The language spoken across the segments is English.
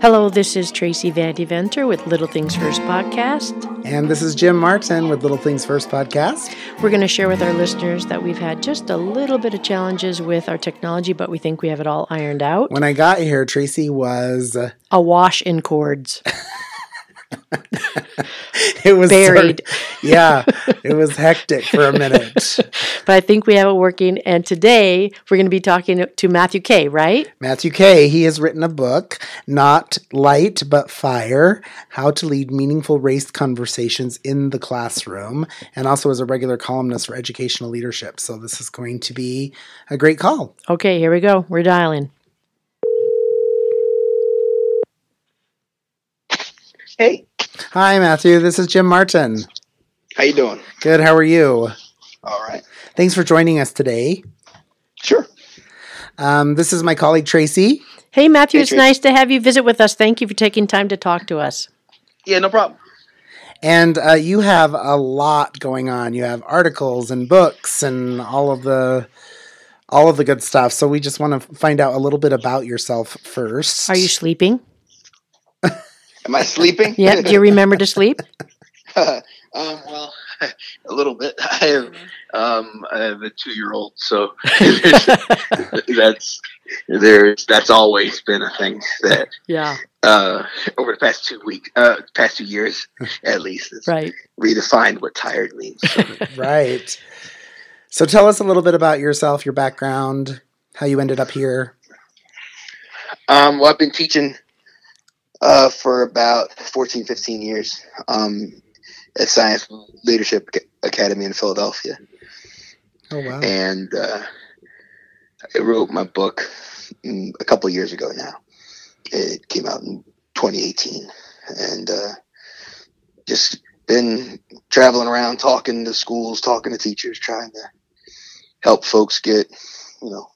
Hello, this is Tracy Van Deventer with Little Things First podcast. And this is Jim Martin with Little Things First podcast. We're going to share with our listeners that we've had just a little bit of challenges with our technology, but we think we have it all ironed out. When I got here, Tracy was uh, awash in cords. it was buried. Sort of, yeah, it was hectic for a minute. but I think we have it working. And today we're going to be talking to Matthew Kay, right? Matthew Kay. He has written a book, Not Light But Fire How to Lead Meaningful Race Conversations in the Classroom, and also as a regular columnist for educational leadership. So this is going to be a great call. Okay, here we go. We're dialing. Hey. Hi, Matthew. This is Jim Martin. How you doing? Good. How are you? All right. Thanks for joining us today. Sure. Um, this is my colleague Tracy. Hey, Matthew. Hey, it's Tracy. nice to have you visit with us. Thank you for taking time to talk to us. Yeah, no problem. And uh, you have a lot going on. You have articles and books and all of the all of the good stuff. So we just want to find out a little bit about yourself first. Are you sleeping? Am I sleeping? yeah. Do you remember to sleep? um, well, a little bit. I have, um, I have a two-year-old, so that's there's that's always been a thing that yeah. Uh, over the past two weeks, uh, past two years at least, right. redefined what tired means. right. So tell us a little bit about yourself, your background, how you ended up here. Um, well, I've been teaching uh, for about 14, 15 years um, at Science Leadership Academy in Philadelphia. Oh, wow. And uh, I wrote my book a couple years ago now. It came out in 2018. And uh, just been traveling around talking to schools, talking to teachers, trying to help folks get, you know,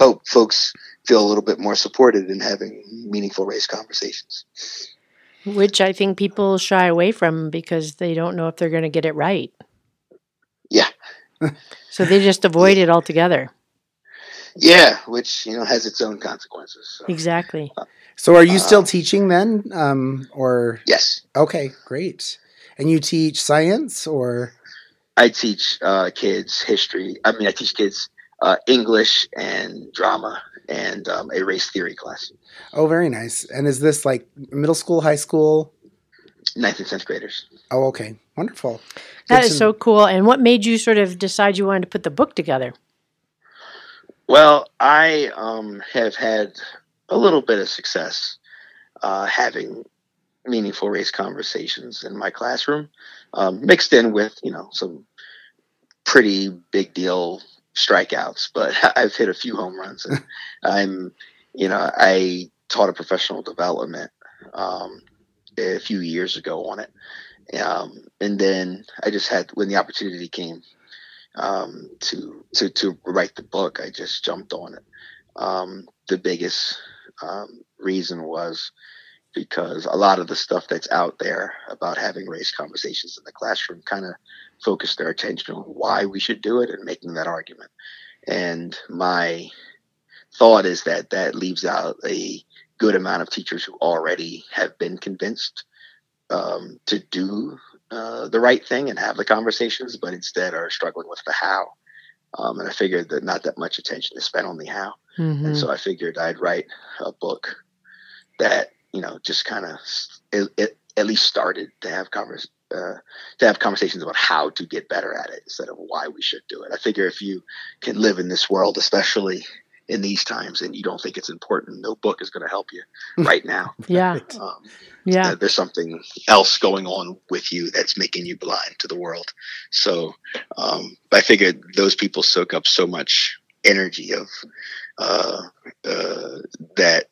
help folks feel a little bit more supported in having meaningful race conversations. Which I think people shy away from because they don't know if they're going to get it right. Yeah. so they just avoid it altogether. Yeah, which you know has its own consequences. So. Exactly. So, are you still uh, teaching then, um, or yes? Okay, great. And you teach science, or I teach uh, kids history. I mean, I teach kids uh, English and drama and um, a race theory class. Oh, very nice. And is this like middle school, high school? Ninth and tenth graders. Oh, okay. Wonderful. That is so cool. And what made you sort of decide you wanted to put the book together? Well, I um, have had a little bit of success uh, having meaningful race conversations in my classroom, um, mixed in with you know some pretty big deal strikeouts, but I've hit a few home runs. And I'm, you know, I taught a professional development um, a few years ago on it. Um, and then I just had, when the opportunity came um, to, to, to write the book, I just jumped on it. Um, the biggest um, reason was because a lot of the stuff that's out there about having race conversations in the classroom kind of focus their attention on why we should do it and making that argument. And my thought is that that leaves out a good amount of teachers who already have been convinced um, to do uh, the right thing and have the conversations, but instead are struggling with the how. Um, and I figured that not that much attention is spent on the how. Mm-hmm. And so I figured I'd write a book that, you know, just kind of at least started to have convers- uh, to have conversations about how to get better at it instead of why we should do it. I figure if you can live in this world, especially in these times, and you don't think it's important, no book is going to help you right now. yeah, um, yeah. Uh, there's something else going on with you that's making you blind to the world. So um, I figured those people soak up so much energy of uh, uh that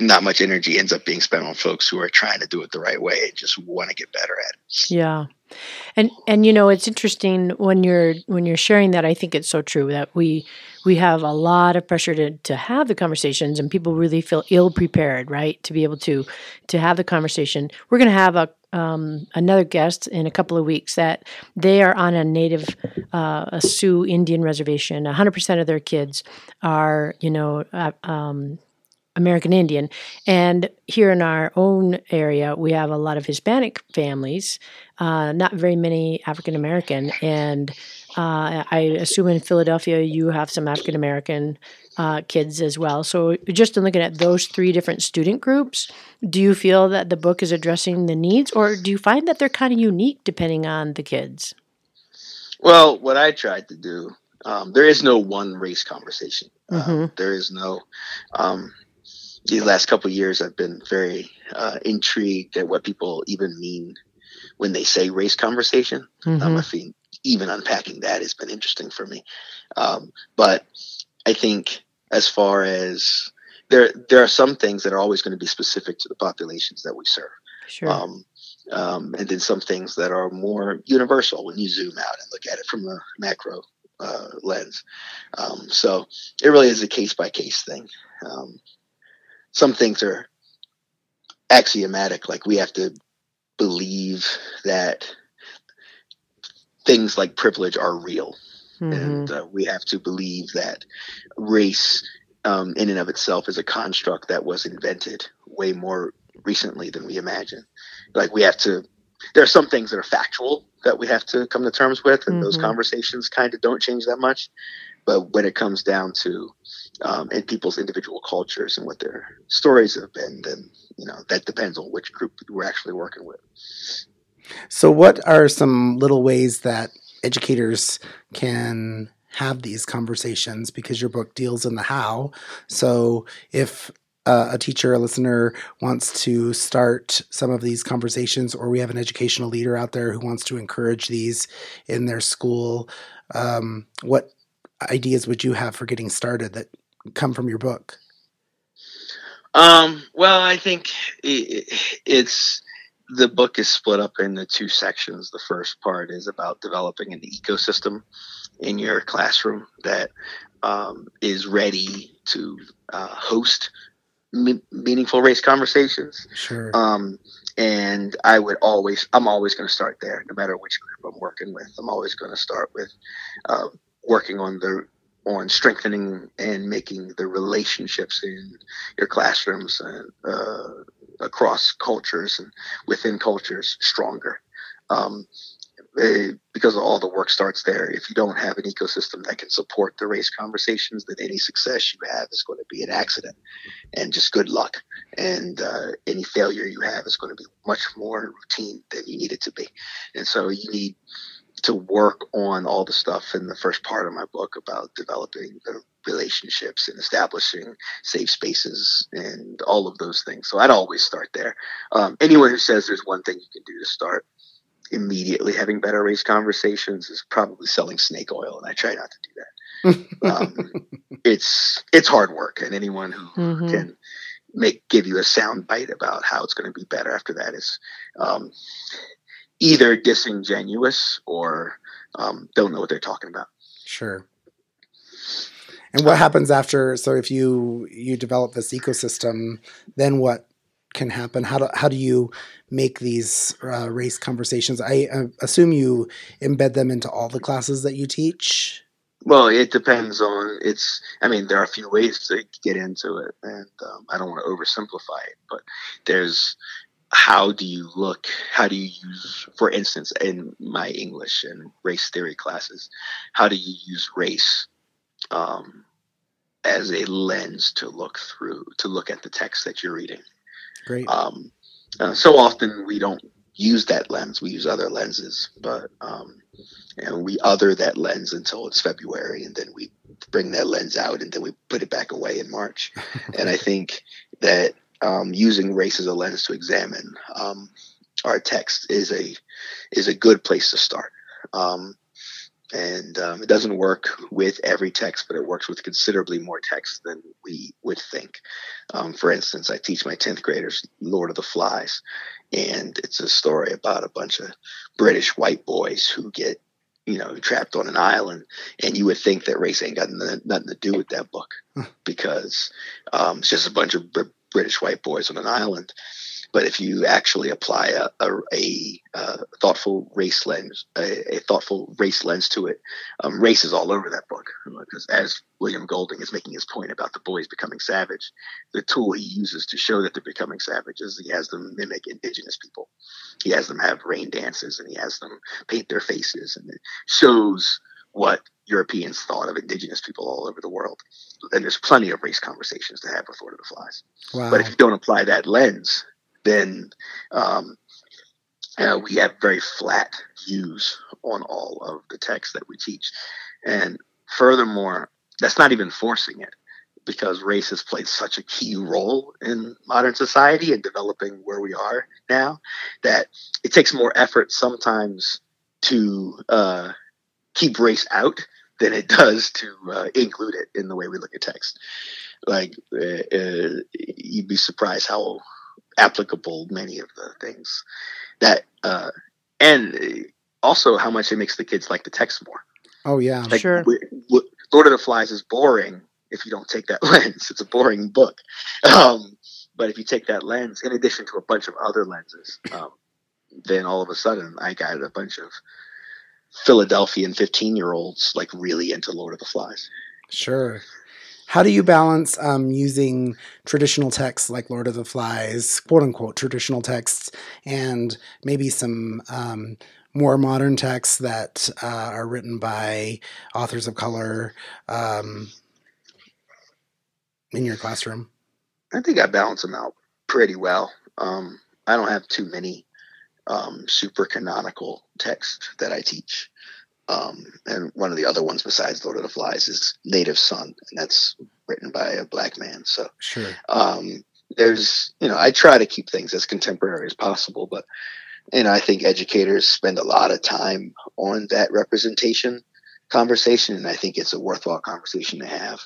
not much energy ends up being spent on folks who are trying to do it the right way and just want to get better at it. Yeah. And and you know it's interesting when you're when you're sharing that I think it's so true that we we have a lot of pressure to to have the conversations and people really feel ill prepared right to be able to to have the conversation. We're going to have a um, another guest in a couple of weeks that they are on a native uh, a Sioux Indian reservation. 100% of their kids are you know uh, um, American Indian. And here in our own area, we have a lot of Hispanic families, uh, not very many African American. And uh, I assume in Philadelphia you have some African American uh, kids as well. So, just in looking at those three different student groups, do you feel that the book is addressing the needs, or do you find that they're kind of unique depending on the kids? Well, what I tried to do, um, there is no one race conversation. Mm-hmm. there is no. Um, these last couple years, I've been very uh, intrigued at what people even mean when they say race conversation. Mm-hmm. Um, I think even unpacking that has been interesting for me. Um, but I think as far as there, there are some things that are always going to be specific to the populations that we serve. Sure. Um, um, and then some things that are more universal when you zoom out and look at it from a macro uh, lens. Um, so it really is a case by case thing. Some things are axiomatic, like we have to believe that things like privilege are real. Mm-hmm. And uh, we have to believe that race, um, in and of itself, is a construct that was invented way more recently than we imagine. Like we have to, there are some things that are factual that we have to come to terms with, and mm-hmm. those conversations kind of don't change that much. But when it comes down to um, and people's individual cultures and what their stories have been, then you know that depends on which group we're actually working with. So, what are some little ways that educators can have these conversations? Because your book deals in the how. So, if uh, a teacher, a listener wants to start some of these conversations, or we have an educational leader out there who wants to encourage these in their school, um, what ideas would you have for getting started that come from your book? Um, well, I think it's the book is split up into two sections. The first part is about developing an ecosystem in your classroom that um, is ready to uh, host m- meaningful race conversations. Sure. Um, and I would always, I'm always going to start there, no matter which group I'm working with. I'm always going to start with uh, working on the on strengthening and making the relationships in your classrooms and uh, across cultures and within cultures stronger. Um, eh, because all the work starts there. If you don't have an ecosystem that can support the race conversations, then any success you have is going to be an accident and just good luck. And uh, any failure you have is going to be much more routine than you need it to be. And so you need to work on all the stuff in the first part of my book about developing the relationships and establishing safe spaces and all of those things. So I'd always start there. Um, anyone who says there's one thing you can do to start immediately having better race conversations is probably selling snake oil, and I try not to do that. um, it's it's hard work, and anyone who mm-hmm. can make give you a sound bite about how it's going to be better after that is um, either disingenuous or um, don't know what they're talking about. Sure. And what happens after? So if you you develop this ecosystem, then what can happen? How do how do you make these uh, race conversations? I uh, assume you embed them into all the classes that you teach. Well, it depends on it's. I mean, there are a few ways to get into it, and um, I don't want to oversimplify it, but there's how do you look? How do you use for instance in my english and race theory classes how do you use race um, as a lens to look through to look at the text that you're reading? Great. Um, uh, so often we don't use that lens. We use other lenses but um, and we other that lens until it's february and then we bring that lens out and then we put it back away in march. And i think that um, using race as a lens to examine um, our text is a is a good place to start. Um, and um, it doesn't work with every text, but it works with considerably more text than we would think. Um, for instance, I teach my tenth graders Lord of the Flies, and it's a story about a bunch of British white boys who get you know, trapped on an island, and you would think that race ain't got nothing to do with that book because um, it's just a bunch of British white boys on an island. But if you actually apply a, a, a, a thoughtful race lens, a, thoughtful race lens to it, um, race is all over that book. Because as William Golding is making his point about the boys becoming savage, the tool he uses to show that they're becoming savage is he has them mimic indigenous people. He has them have rain dances and he has them paint their faces, and it shows what Europeans thought of indigenous people all over the world. And there's plenty of race conversations to have with Lord of the Flies. Wow. But if you don't apply that lens, then um, uh, we have very flat views on all of the texts that we teach. And furthermore, that's not even forcing it because race has played such a key role in modern society and developing where we are now that it takes more effort sometimes to uh, keep race out than it does to uh, include it in the way we look at text. Like uh, uh, you'd be surprised how applicable many of the things that, uh, and also how much it makes the kids like the text more. Oh yeah, like, sure. We, we, Lord of the Flies is boring if you don't take that lens. It's a boring book. Um, but if you take that lens, in addition to a bunch of other lenses, um, then all of a sudden I got a bunch of Philadelphian 15 year olds like really into Lord of the Flies. Sure. How do you balance um, using traditional texts like Lord of the Flies, quote unquote traditional texts, and maybe some um, more modern texts that uh, are written by authors of color um, in your classroom? I think I balance them out pretty well. Um, I don't have too many um, super canonical text that I teach. Um, and one of the other ones besides Lord of the Flies is Native Son, and that's written by a black man. So sure. Um, there's, you know, I try to keep things as contemporary as possible, but, and I think educators spend a lot of time on that representation conversation, and I think it's a worthwhile conversation to have.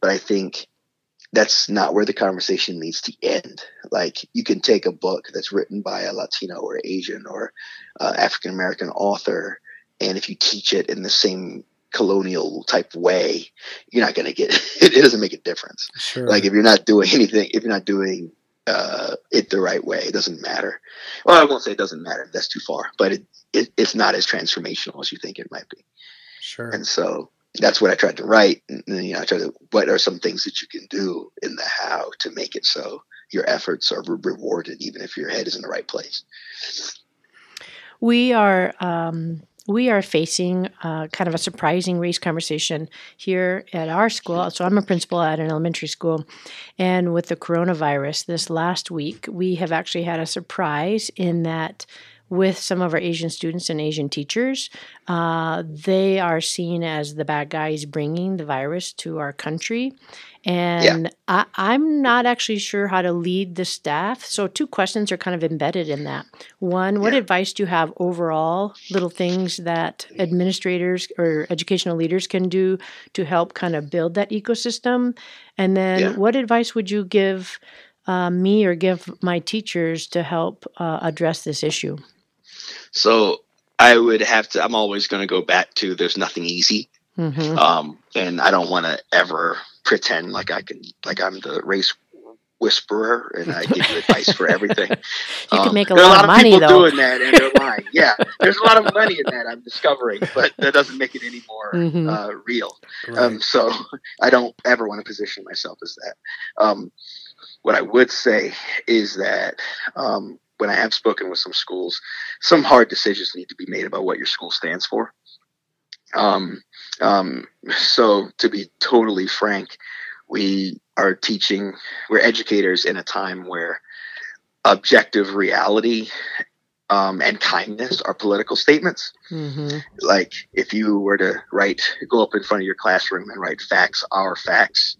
But I think that's not where the conversation needs to end. Like you can take a book that's written by a Latino or Asian or uh, African American author, and if you teach it in the same colonial type way, you're not going to get it, it. doesn't make a difference. Sure. Like if you're not doing anything, if you're not doing uh, it the right way, it doesn't matter. Well, I won't say it doesn't matter. That's too far, but it, it it's not as transformational as you think it might be. Sure. And so that's what I tried to write. And, you know, I tried to, what are some things that you can do in the how to make it so your efforts are re- rewarded, even if your head is in the right place. We are, um, we are facing uh, kind of a surprising race conversation here at our school. So I'm a principal at an elementary school, and with the coronavirus this last week, we have actually had a surprise in that with some of our Asian students and Asian teachers. Uh, they are seen as the bad guys bringing the virus to our country. And yeah. I, am not actually sure how to lead the staff. So, two questions are kind of embedded in that. One, what yeah. advice do you have overall, little things that administrators or educational leaders can do to help kind of build that ecosystem? And then, yeah. what advice would you give uh, me or give my teachers to help uh, address this issue? So I would have to. I'm always going to go back to there's nothing easy, mm-hmm. um, and I don't want to ever pretend like I can, like I'm the race whisperer and I give you advice for everything. you um, can make a lot, a lot, of money people though. doing that and they're lying. Yeah, there's a lot of money in that. I'm discovering, but that doesn't make it any more mm-hmm. uh, real. Right. Um, so I don't ever want to position myself as that. Um, what I would say is that um, when I have spoken with some schools, some hard decisions need to be made about what your school stands for. Um, um, so to be totally frank, we are teaching, we're educators in a time where objective reality um, and kindness are political statements. Mm-hmm. Like if you were to write, go up in front of your classroom and write facts are facts,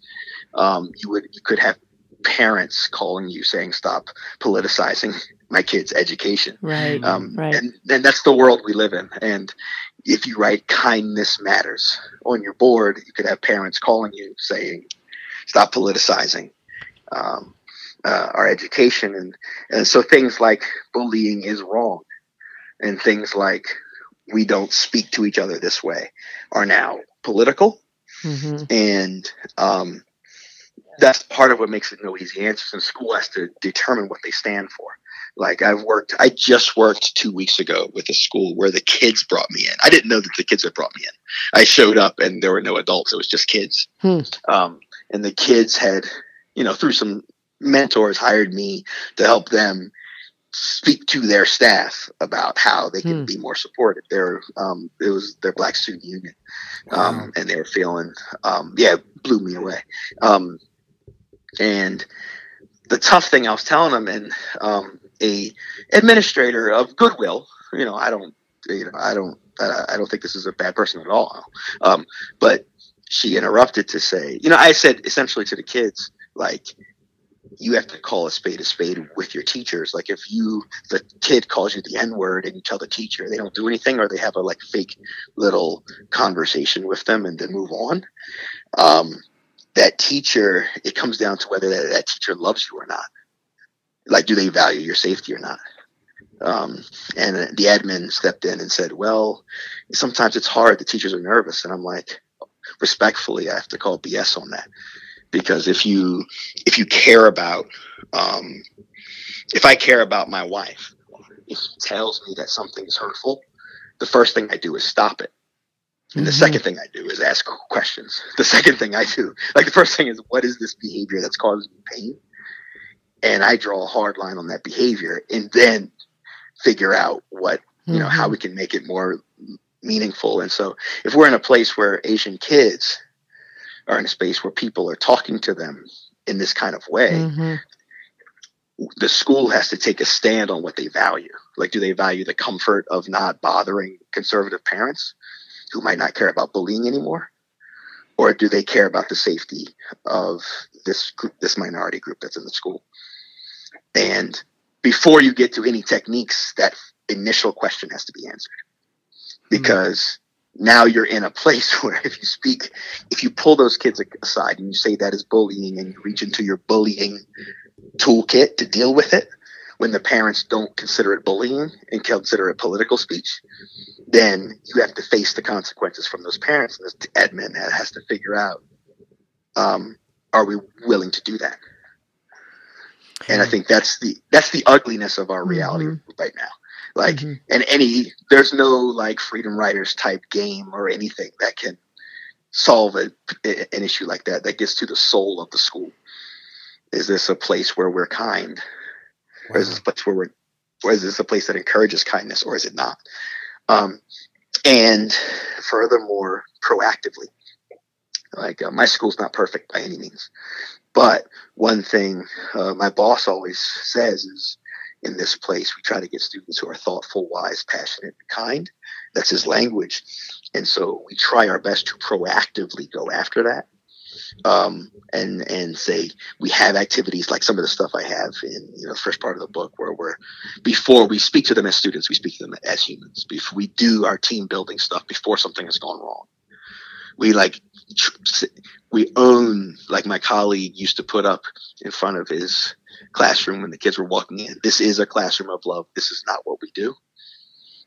um, you would you could have parents calling you saying stop politicizing my kids' education. Right. Um, right. And, and that's the world we live in. And if you write kindness matters on your board, you could have parents calling you saying, stop politicizing um, uh, our education. And, and so things like bullying is wrong and things like we don't speak to each other this way are now political. Mm-hmm. And um, that's part of what makes it no easy answers. And school has to determine what they stand for. Like I've worked, I just worked two weeks ago with a school where the kids brought me in. I didn't know that the kids had brought me in. I showed up and there were no adults; it was just kids. Hmm. Um, and the kids had, you know, through some mentors, hired me to help them speak to their staff about how they can Hmm. be more supported. There, um, it was their Black Student Union, um, Wow. and they were feeling, um, yeah, it blew me away. Um, and the tough thing I was telling them, and um, a administrator of Goodwill, you know, I don't, you know, I don't, I don't think this is a bad person at all. Um, but she interrupted to say, you know, I said essentially to the kids, like, you have to call a spade a spade with your teachers. Like if you, the kid calls you the N word and you tell the teacher they don't do anything or they have a like fake little conversation with them and then move on. Um, that teacher, it comes down to whether that, that teacher loves you or not. Like, do they value your safety or not? Um, and the admin stepped in and said, well, sometimes it's hard. The teachers are nervous. And I'm like, respectfully, I have to call BS on that because if you if you care about um, if I care about my wife, if she tells me that something is hurtful, the first thing I do is stop it. And the Mhm. second thing I do is ask questions. The second thing I do, like the first thing is, what is this behavior that's causing me pain? And I draw a hard line on that behavior and then figure out what you know how Mhm. we can make it more meaningful and so if we're in a place where asian kids are in a space where people are talking to them in this kind of way Mhm. the school has to take a stand on what they value like do they value the comfort of not bothering conservative parents who might not care about bullying anymore? Or do they care about the safety of this group, this minority group that's in the school? And before you get to any techniques that initial question has to be answered. Hmm. Because now you're in a place where if you speak if you pull those kids aside and you say that is bullying and you reach into your bullying toolkit to deal with it when the parents don't consider it bullying and consider it political speech then you have to face the consequences from those parents and this admin has to figure out um, are we willing to do that? And i think that's the that's the ugliness of our reality right now. Like Mhm. and any there's no like freedom riders type game or anything that can solve a, an issue like that that gets to the soul of the school. Is this a place where we're kind? Or is this a place where we're or is this a place that encourages kindness or is it not um, and furthermore proactively. Like uh, my school's not perfect by any means. But one thing uh, my boss always says is in this place we try to get students who are thoughtful wise passionate and kind. That's his language. And so we try our best to proactively go after that um, and and say we have activities like some of the stuff I have in you know the first part of the book where we're before we speak to them as students we speak to them as humans. Before we do our team building stuff before something has gone wrong. We like we own like my colleague used to put up in front of his classroom when the kids were walking in this is a classroom of love. This is not what we do.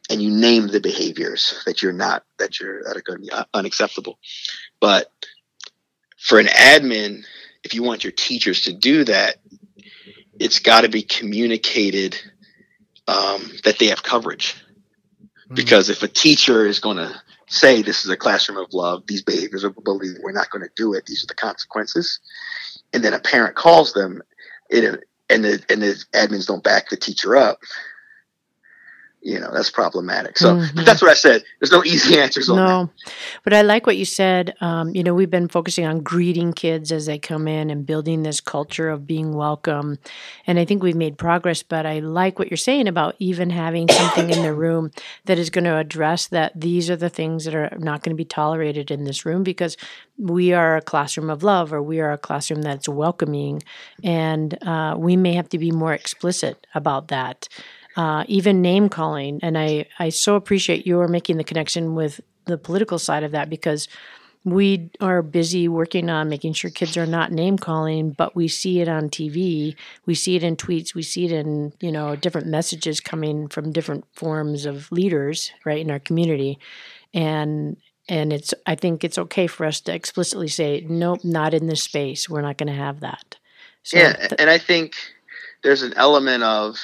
And you name the behaviors that you're not that you're that are going to be unacceptable. But for an admin if you want your teachers to do that it's got to be communicated um, that they have coverage. Because if a teacher is going to say this is a classroom of love these behaviors are bullying we're not going to do it these are the consequences and then a parent calls them it, and the and the admins don't back the teacher up you know that's problematic so Mhm. but that's what i said there's no easy answers on that No, but I like what you said. Um, you know, we've been focusing on greeting kids as they come in and building this culture of being welcome. And I think we've made progress, but I like what you're saying about even having something in the room that is going to address that these are the things that are not going to be tolerated in this room because we are a classroom of love or we are a classroom that's welcoming. And uh, we may have to be more explicit about that uh, even name calling. And I, I so appreciate your making the connection with the political side of that because we are busy working on making sure kids are not name calling, but we see it on TV, we see it in tweets, we see it in you know different messages coming from different forms of leaders right in our community, and and it's I think it's okay for us to explicitly say nope, not in this space. We're not going to have that. So yeah, th- and I think there's an element of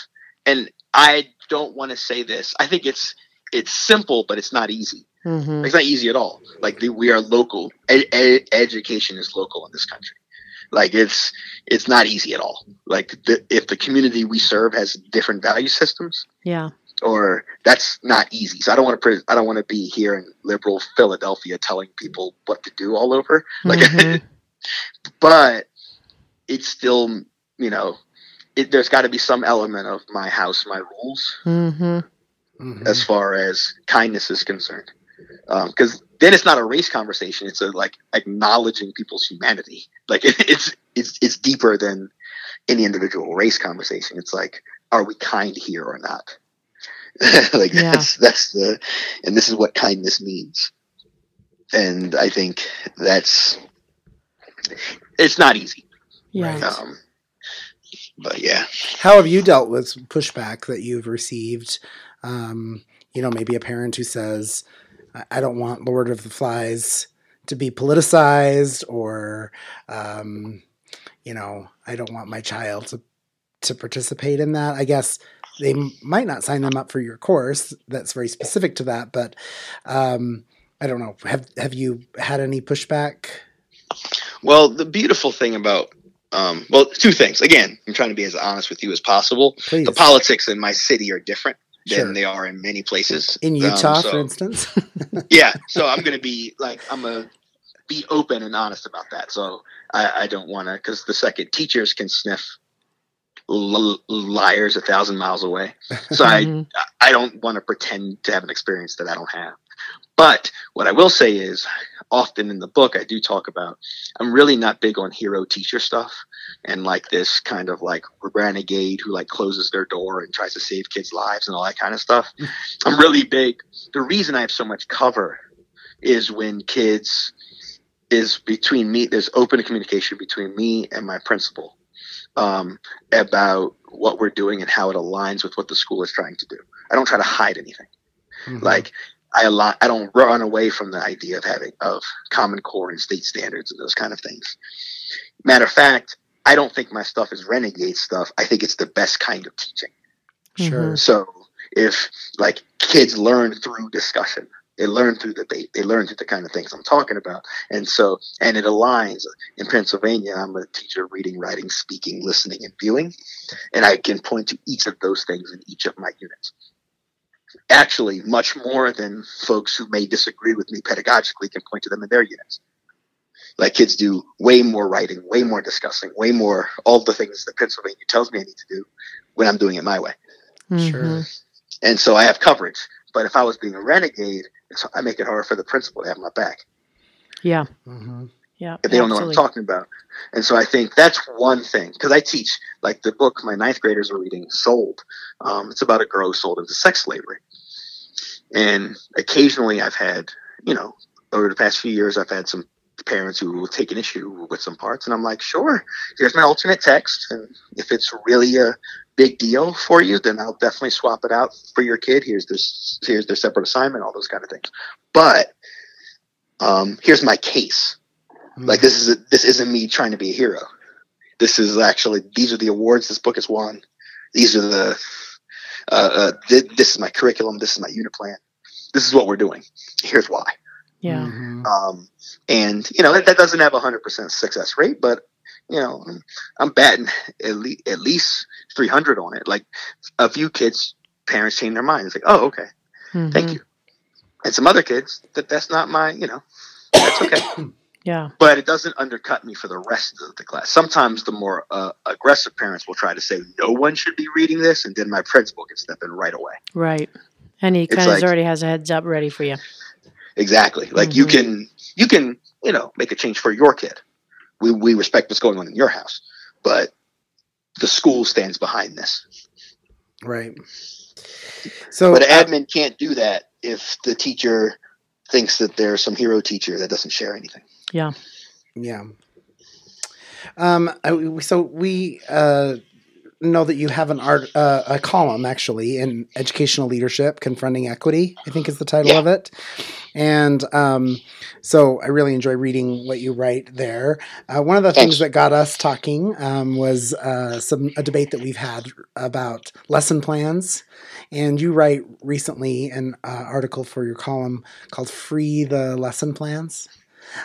and I don't want to say this. I think it's it's simple, but it's not easy. Mhm. It's not easy at all. Like the, we are local. Education is local in this country. Like it's it's not easy at all. Like the, if the community we serve has different value systems, Yeah. or that's not easy. So I don't want to I don't want to be here in liberal Philadelphia telling people what to do all over. Like, Mhm. but it's still you know it, there's got to be some element of my house, my rules Mhm. Mhm. as far as kindness is concerned. Because then it's not a race conversation; it's a like acknowledging people's humanity. Like it's it's it's deeper than any individual race conversation. It's like, are we kind here or not? like Yeah. that's that's the, and this is what kindness means. And I think that's it's not easy. Yeah. Right. Um, but yeah, How have you dealt with pushback that you've received? Um, you know, maybe a parent who says, "I- "I don't want Lord of the Flies to be politicized," or, um, you know, "I don't want my child to to participate in that." I guess they m- might not sign them up for your course. That's very specific to that, but um, I don't know. Have Have you had any pushback? Well, the beautiful thing about um, well, two things. Again, I'm trying to be as honest with you as possible. Please, The politics in my city are different than Sure. they are in many places. in Um, Utah, so- for instance. yeah. So I'm going to be like, I'm going to be open and honest about that. So I, I don't want to, because the second teachers can sniff l- liars a thousand miles away. So I, Mhm. I don't want to pretend to have an experience that I don't have. But what I will say is, often in the book, I do talk about I'm really not big on hero teacher stuff and like this kind of like renegade who like closes their door and tries to save kids' lives and all that kind of stuff. I'm really big. The reason I have so much cover is when kids is between me. There's open communication between me and my principal um, about what we're doing and how it aligns with what the school is trying to do. I don't try to hide anything. Mhm. Like I ali- I don't run away from the idea of having of Common Core and state standards and those kind of things. Matter of fact, I don't think my stuff is renegade stuff. I think it's the best kind of teaching. sure. Mm-hmm. So if like kids learn through discussion, they learn through debate, they learn through the kind of things I'm talking about. And so, and it aligns in Pennsylvania. I'm a teacher of reading, writing, speaking, listening, and viewing. And I can point to each of those things in each of my units. Actually, much more than folks who may disagree with me pedagogically can point to them in their units. Like kids do way more writing, way more discussing, way more all the things that Pennsylvania tells me I need to do when I'm doing it my way Sure. Mhm. and so I have coverage. But if I was being a renegade, I make it hard for the principal to have my back Yeah. Mhm. Yeah. if they don't know what I'm talking about. And so I think that's one thing because I teach like the book my ninth graders are reading, Sold. Um, it's about a girl who sold into sex slavery, and occasionally I've had you know over the past few years I've had some parents who will take an issue with some parts, and I'm like, sure, here's my alternate text, and if it's really a big deal for you, then I'll definitely swap it out for your kid. Here's this, here's their separate assignment, all those kind of things. But um, here's my case. Like this is a, this isn't me trying to be a hero. This is actually these are the awards this book has won. These are the uh, uh, th- this is my curriculum. This is my unit plan. This is what we're doing. Here's why. Yeah. Mhm. Um, and you know that, that doesn't have a hundred percent success rate, but you know I'm, I'm batting at, le- at least 300 on it. Like a few kids, parents change their mind. It's like, oh, okay, thank Mhm. you. And some other kids that that's not my, you know, that's okay. Yeah. but it doesn't undercut me for the rest of the class. Sometimes the more uh, aggressive parents will try to say no one should be reading this, and then my principal can step in right away. Right. And he It's kind of like- already has a heads up ready for you. Exactly. Like you Mhm. can you can you know make a change for your kid. We we respect what's going on in your house, but the school stands behind this. Right. So, But uh, admin can't do that if the teacher thinks that there's some hero teacher that doesn't share anything. Yeah. yeah. Um. I- So we uh know that you have an art uh, a column actually in educational leadership confronting equity. I think is the title Yeah. of it. And um, so I really enjoy reading what you write there. Uh, one of the Thanks. things that got us talking um, was uh, some a debate that we've had about lesson plans. And you write recently an uh, article for your column called "Free the Lesson Plans."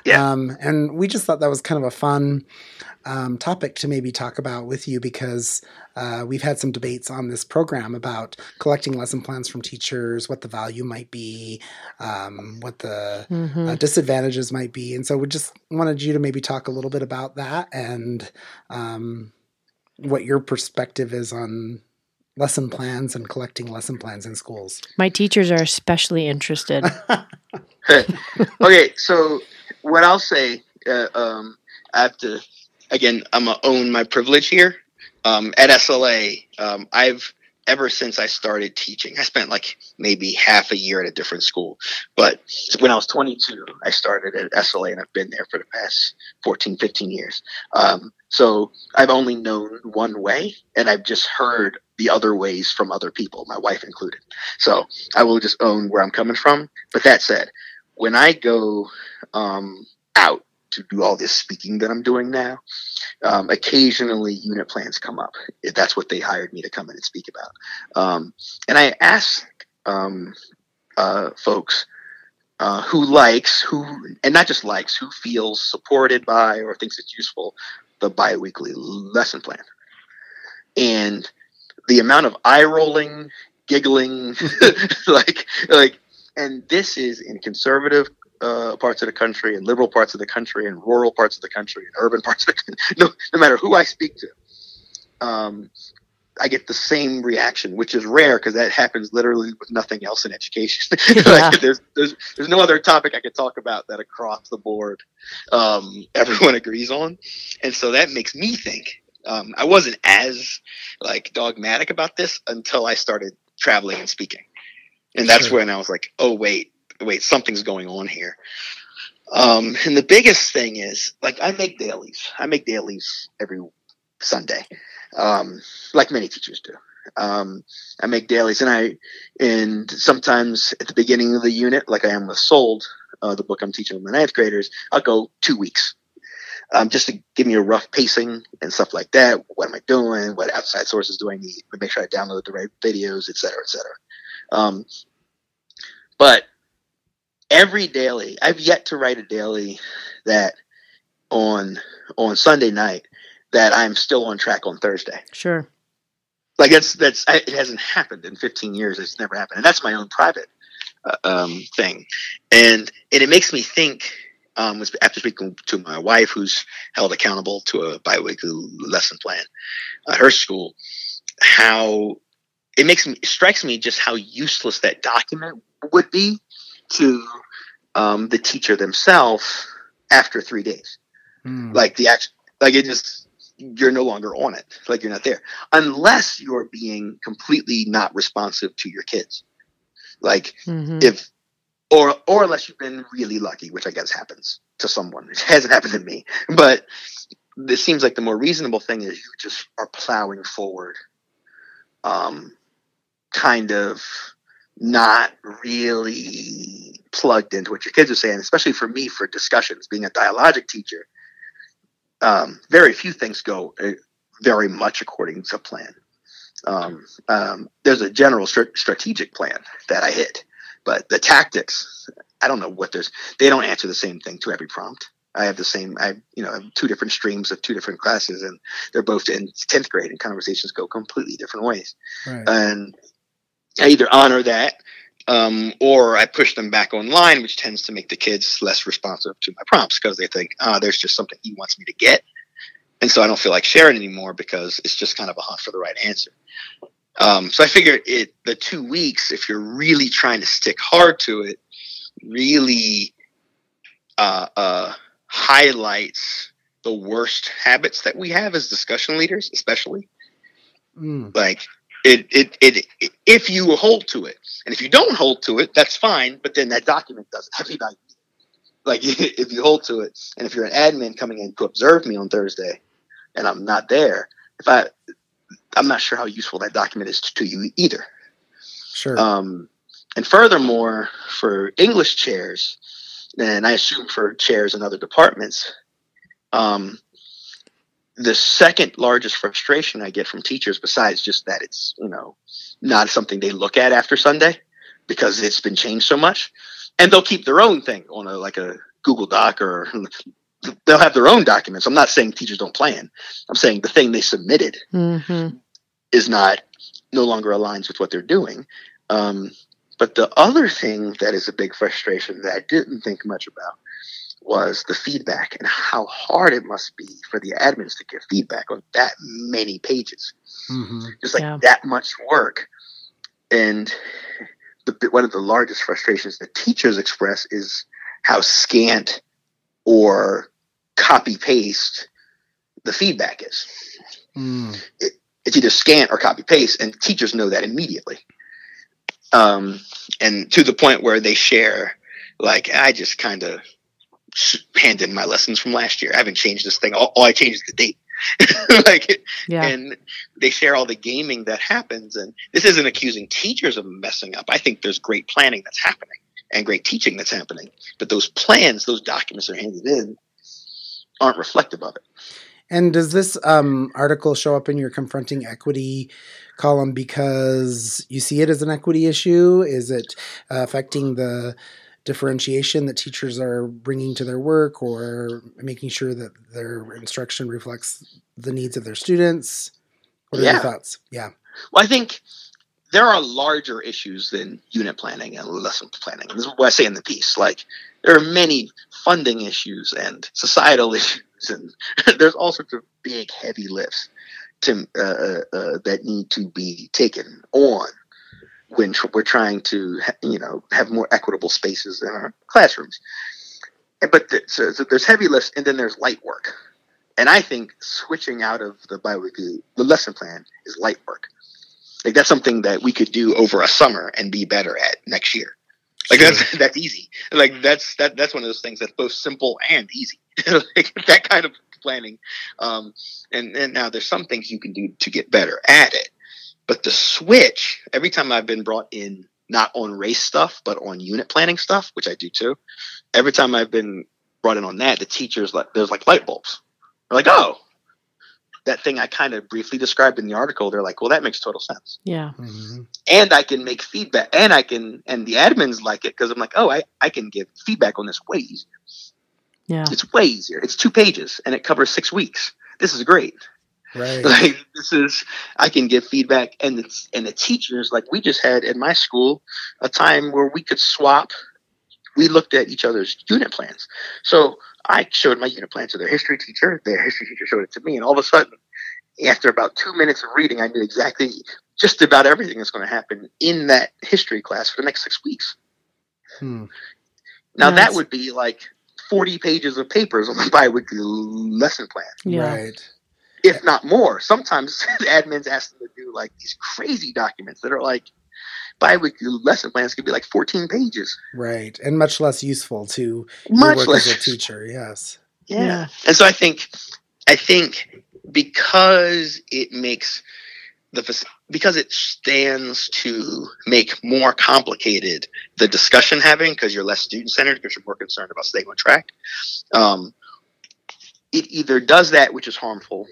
Yeah. Um, and we just thought that was kind of a fun um, topic to maybe talk about with you because uh, we've had some debates on this program about collecting lesson plans from teachers, what the value might be, um, what the Mhm. uh, disadvantages might be. And so we just wanted you to maybe talk a little bit about that and um, what your perspective is on lesson plans and collecting lesson plans in schools. My teachers are especially interested. okay, so what I'll say, uh, um, I have to again, I'm gonna own my privilege here. Um, at SLA, um, I've ever since I started teaching, I spent like maybe half a year at a different school. But when I was 22, I started at SLA and I've been there for the past 14, 15 years. Um, so I've only known one way and I've just heard the other ways from other people, my wife included. So I will just own where I'm coming from. But that said, when I go um, out to do all this speaking that I'm doing now, um, occasionally unit plans come up. That's what they hired me to come in and speak about. Um, and I ask um, uh, folks uh, who likes, who, and not just likes, who feels supported by or thinks it's useful, the biweekly lesson plan. And the amount of eye rolling, giggling, like, like, and this is in conservative uh, parts of the country and liberal parts of the country and rural parts of the country and urban parts of the country. No, no matter who I speak to, um, I get the same reaction, which is rare because that happens literally with nothing else in education. Like there's, there's there's no other topic I could talk about that across the board um, everyone agrees on, and so that makes me think. Um, I wasn't as like dogmatic about this until I started traveling and speaking, and that's Sure. when I was like, oh wait, wait, something's going on here. Um, and the biggest thing is like I make dailies. I make dailies every Sunday, um, like many teachers do. Um, I make dailies, and I and sometimes at the beginning of the unit, like I am with Sold, uh, the book I'm teaching with my ninth graders, I'll go two weeks. Um, just to give me a rough pacing and stuff like that. What am I doing? What outside sources do I need? Make sure I download the right videos, et cetera, et cetera. Um, but every daily, I've yet to write a daily that on on Sunday night that I'm still on track on Thursday. Sure. Like that's that's I- it hasn't happened in 15 years. It's never happened, and that's my own private uh, um, thing, and and it makes me think. Um, after speaking to my wife, who's held accountable to a biweekly lesson plan at her school, how it makes me it strikes me just how useless that document would be to um, the teacher themselves after three days. Hmm. like the action like it just you're no longer on it. Like you're not there. Unless you're being completely not responsive to your kids. Like hmm if or or unless you've been really lucky which i guess happens to someone it hasn't happened to me. But this seems like the more reasonable thing is you just are plowing forward um kind of not really plugged into what your kids are saying especially for me for discussions being a dialogic teacher um, very few things go uh, very much according to plan. Um, um, there's a general str- strategic plan that I hit, but the tactics, I don't know what there's. They don't answer the same thing to every prompt. I have the same. I you know I have two different streams of two different classes, and they're both in tenth grade, and conversations go completely different ways. Right. And I either honor that, um, or I push them back online, which tends to make the kids less responsive to my prompts because they think, ah, there's just something he wants me to get. And so I don't feel like sharing anymore because it's just kind of a hunt for the right answer. Um, so I figure it the two weeks, if you're really trying to stick hard to it, really uh, uh, highlights the worst habits that we have as discussion leaders, especially Mm. like it, it, it, it if you hold to it. And if you don't hold to it that's fine but then that document doesn't have any value. Like if you hold to it and if you're an admin coming in to observe me on thursday and i'm not there if i i'm not sure how useful that document is to you either. Sure. um and furthermore, for English chairs, and I assume for chairs in other departments, um, the second largest frustration I get from teachers, besides just that it's you know not something they look at after Sunday because it's been changed so much, and they'll keep their own thing on a like a Google Doc or they'll have their own documents. I'm not saying teachers don't plan. I'm saying the thing they submitted Mm-hmm. is not no longer aligns with what they're doing. Um, but the other thing that is a big frustration that I didn't think much about was the feedback and how hard it must be for the admins to give feedback on that many pages. hmm Just like Yeah. that much work. And the, one of the largest frustrations that teachers express is how scant or copy paste the feedback is Mm. it's either scant or copy paste, and teachers know that immediately. Um, and to the point where they share, like, I just kind of handed in my lessons from last year. I haven't changed this thing. All, all I changed is the date. like, Yeah. and they share all the gaming that happens. And this isn't accusing teachers of messing up. I think there's great planning that's happening and great teaching that's happening. But those plans, those documents are handed in, aren't reflective of it. And does this um, article show up in your confronting equity column because you see it as an equity issue? Is it uh, affecting the differentiation that teachers are bringing to their work or making sure that their instruction reflects the needs of their students? What are Yeah. your thoughts? Yeah. Well, I think there are larger issues than unit planning and lesson planning. This is what I say in the piece. Like there are many funding issues and societal issues, and there's all sorts of big, heavy lifts to uh, uh, uh, that need to be taken on when tr- we're trying to, ha- you know, have more equitable spaces in our classrooms. But so, so there's heavy lifts, and then there's light work. And I think switching out of the biweekly the lesson plan is light work. Like that's something that we could do over a summer and be better at next year. Like that's that's easy. Like that's that that's one of those things that's both simple and easy. like that kind of planning. Um, and and now there's some things you can do to get better at it. But the switch every time I've been brought in, not on race stuff, but on unit planning stuff, which I do too. Every time I've been brought in on that, the teachers like there's like light bulbs. They're like, oh, that thing I kind of briefly described in the article. They're like, well, that makes total sense Yeah. Mhm. and I can make feedback, and I can, and the admins like it because I'm like, oh, I, I can give feedback on this way easier. Yeah. It's way easier. It's two pages, and it covers six weeks. This is great. Right. Like this is, I can give feedback, and it's and the teachers like we just had in my school a time where we could swap. We looked at each other's unit plans. So I showed my unit plan to their history teacher. Their history teacher showed it to me, and all of a sudden, after about two minutes of reading, I knew exactly just about everything that's going to happen in that history class for the next six weeks. Hmm. Now Nice. that would be like forty pages of papers on the biweekly lesson plan, Yeah. Right. If not more. Sometimes the admins ask them to do like these crazy documents that are like biweekly lesson plans could be like fourteen pages, Right. And much less useful to your much work less. as a teacher. Yes. Yeah. Yeah. And so I think, I think because it makes the fac- because it stands to make more complicated the discussion having because you're less student centered because you're more concerned about staying on track. Um, it either does that, which is harmful,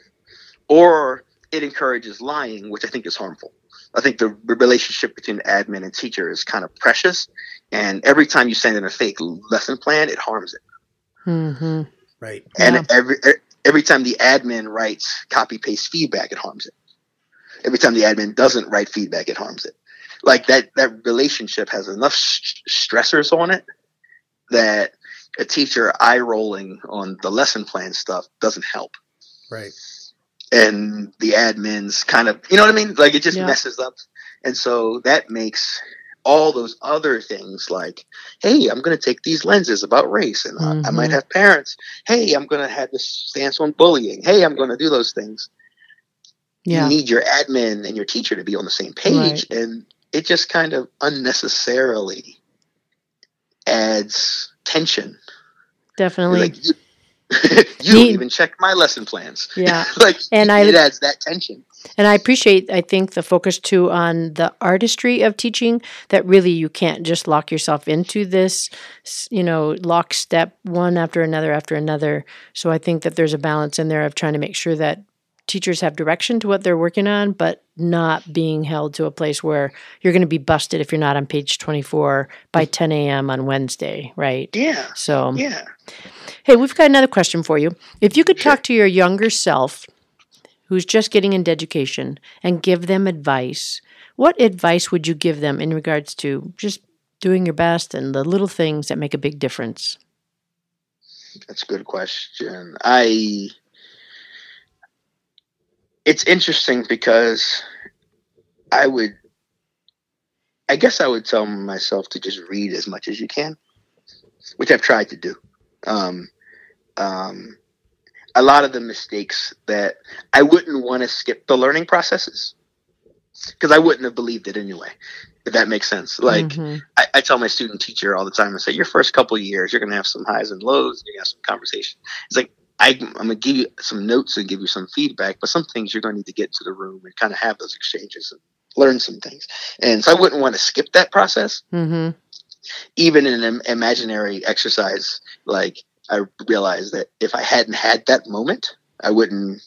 or it encourages lying, which I think is harmful. I think the relationship between admin and teacher is kind of precious, and every time you send in a fake lesson plan, it harms it. Mm-hmm. Right. And Yeah. every every time the admin writes copy paste feedback, it harms it. Every time the admin doesn't write feedback, it harms it. Like that that relationship has enough st- stressors on it that a teacher eye rolling on the lesson plan stuff doesn't help. Right. And the admins kind of, you know what I mean? Like it just Yeah. messes up. And so that makes all those other things like, hey, I'm going to take these lenses about race, and I- I might Mhm. have parents. Hey, I'm going to have this stance on bullying. Hey, I'm going to do those things. Yeah. You need your admin and your teacher to be on the same page, and it just kind of unnecessarily adds tension. Definitely. Like you, you don't even check my lesson plans. yeah. like And it, I- it adds that tension. And I appreciate, I think, the focus too on the artistry of teaching. That really you can't just lock yourself into this, you know, lockstep one after another after another. So I think that there's a balance in there of trying to make sure that teachers have direction to what they're working on, but not being held to a place where you're going to be busted if you're not on page 24 by mm. 10 a.m. on Wednesday, right? Yeah. So, Yeah. hey, we've got another question for you. If you could Sure. talk to your younger self who's just getting into education and give them advice, what advice would you give them in regards to just doing your best and the little things that make a big difference? That's a good question. I it's interesting because I would I guess I would tell myself to just read as much as you can, which I've tried to do. Um, um, a lot of the mistakes that I wouldn't want to skip the learning processes because I wouldn't have believed it anyway. If that makes sense, like Mhm. I, I tell my student teacher all the time, I say, your first couple of years, you're going to have some highs and lows. You're going to have some conversation. It's like, I, I'm going to give you some notes and give you some feedback, but some things you're going to need to get into the room and kind of have those exchanges and learn some things. And so I wouldn't want to skip that process, Mhm. even in an imaginary exercise. Like, I realized that if I hadn't had that moment, I wouldn't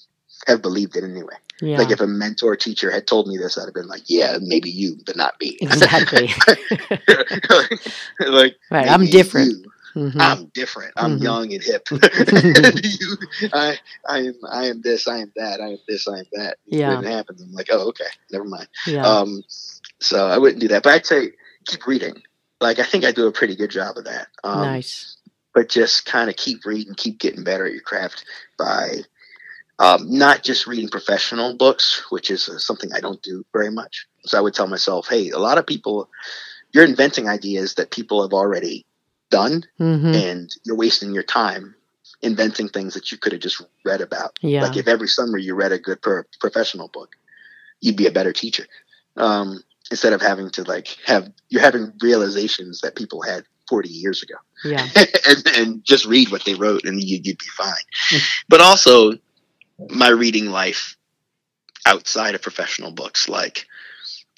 have believed it anyway. Yeah. Like, if a mentor teacher had told me this, I'd have been like, yeah, maybe you, but not me. exactly. like, right. I'm different. you. Mhm. I'm different. I'm Mhm. young and hip. you, I, I am, I am this. I am that. I am this. I am that. Yeah. When it happens, I'm like, oh, okay, never mind. yeah. Um, so I wouldn't do that, but I'd say keep reading. Like I think I do a pretty good job of that. Um, nice. But just kind of keep reading, keep getting better at your craft by um, not just reading professional books, which is uh, something I don't do very much. So I would tell myself, hey, a lot of people, you're inventing ideas that people have already done Mhm. and you're wasting your time inventing things that you could have just read about. Yeah. Like if every summer you read a good pro- professional book, you'd be a better teacher. Um, instead of having to like have you're having realizations that people had 40 years ago, Yeah. and, and just read what they wrote, and you, you'd be fine. but also, my reading life outside of professional books, like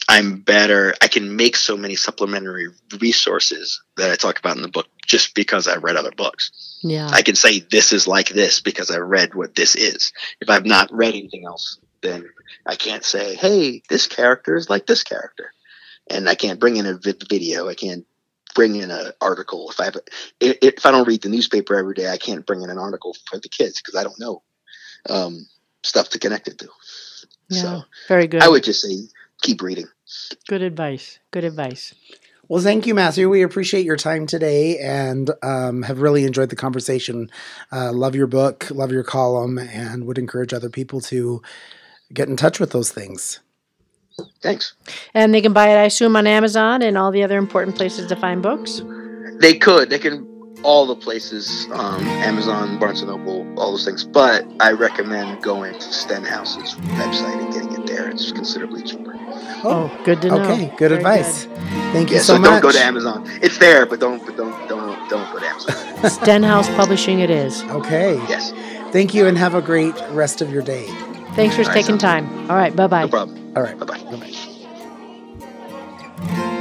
I'm better. I can make so many supplementary resources that I talk about in the book just because I read other books. Yeah. I can say this is like this because I read what this is. If I've not read anything else, then I can't say, hey, this character is like this character. And I can't bring in a vi- video. I can't bring in an article. If I have, if I don't read the newspaper every day, I can't bring in an article for the kids because I don't know um, stuff to connect it to. yeah. So Very good. I would just say keep reading. good advice. Good advice. Well, thank you, Matthew. We appreciate your time today and um, have really enjoyed the conversation. Uh, love your book, love your column, and would encourage other people to get in touch with those things. Thanks. And they can buy it, I assume, on Amazon and all the other important places to find books. They could. They can all the places, um, Amazon, Barnes and Noble, all those things. But I recommend going to Stenhouse's website and getting it there. It's considerably cheaper. Oh, oh, good to know. okay, good Very advice. Thank you Yeah, so, so, much. don't go to Amazon. It's there, but don't, but don't, don't, don't go to Amazon. Stenhouse Publishing it is. Okay. yes, Thank you and have a great rest of your day. Thanks for All right, taking sounds time. All right. Bye bye. no problem. All right. Bye bye. Bye-bye.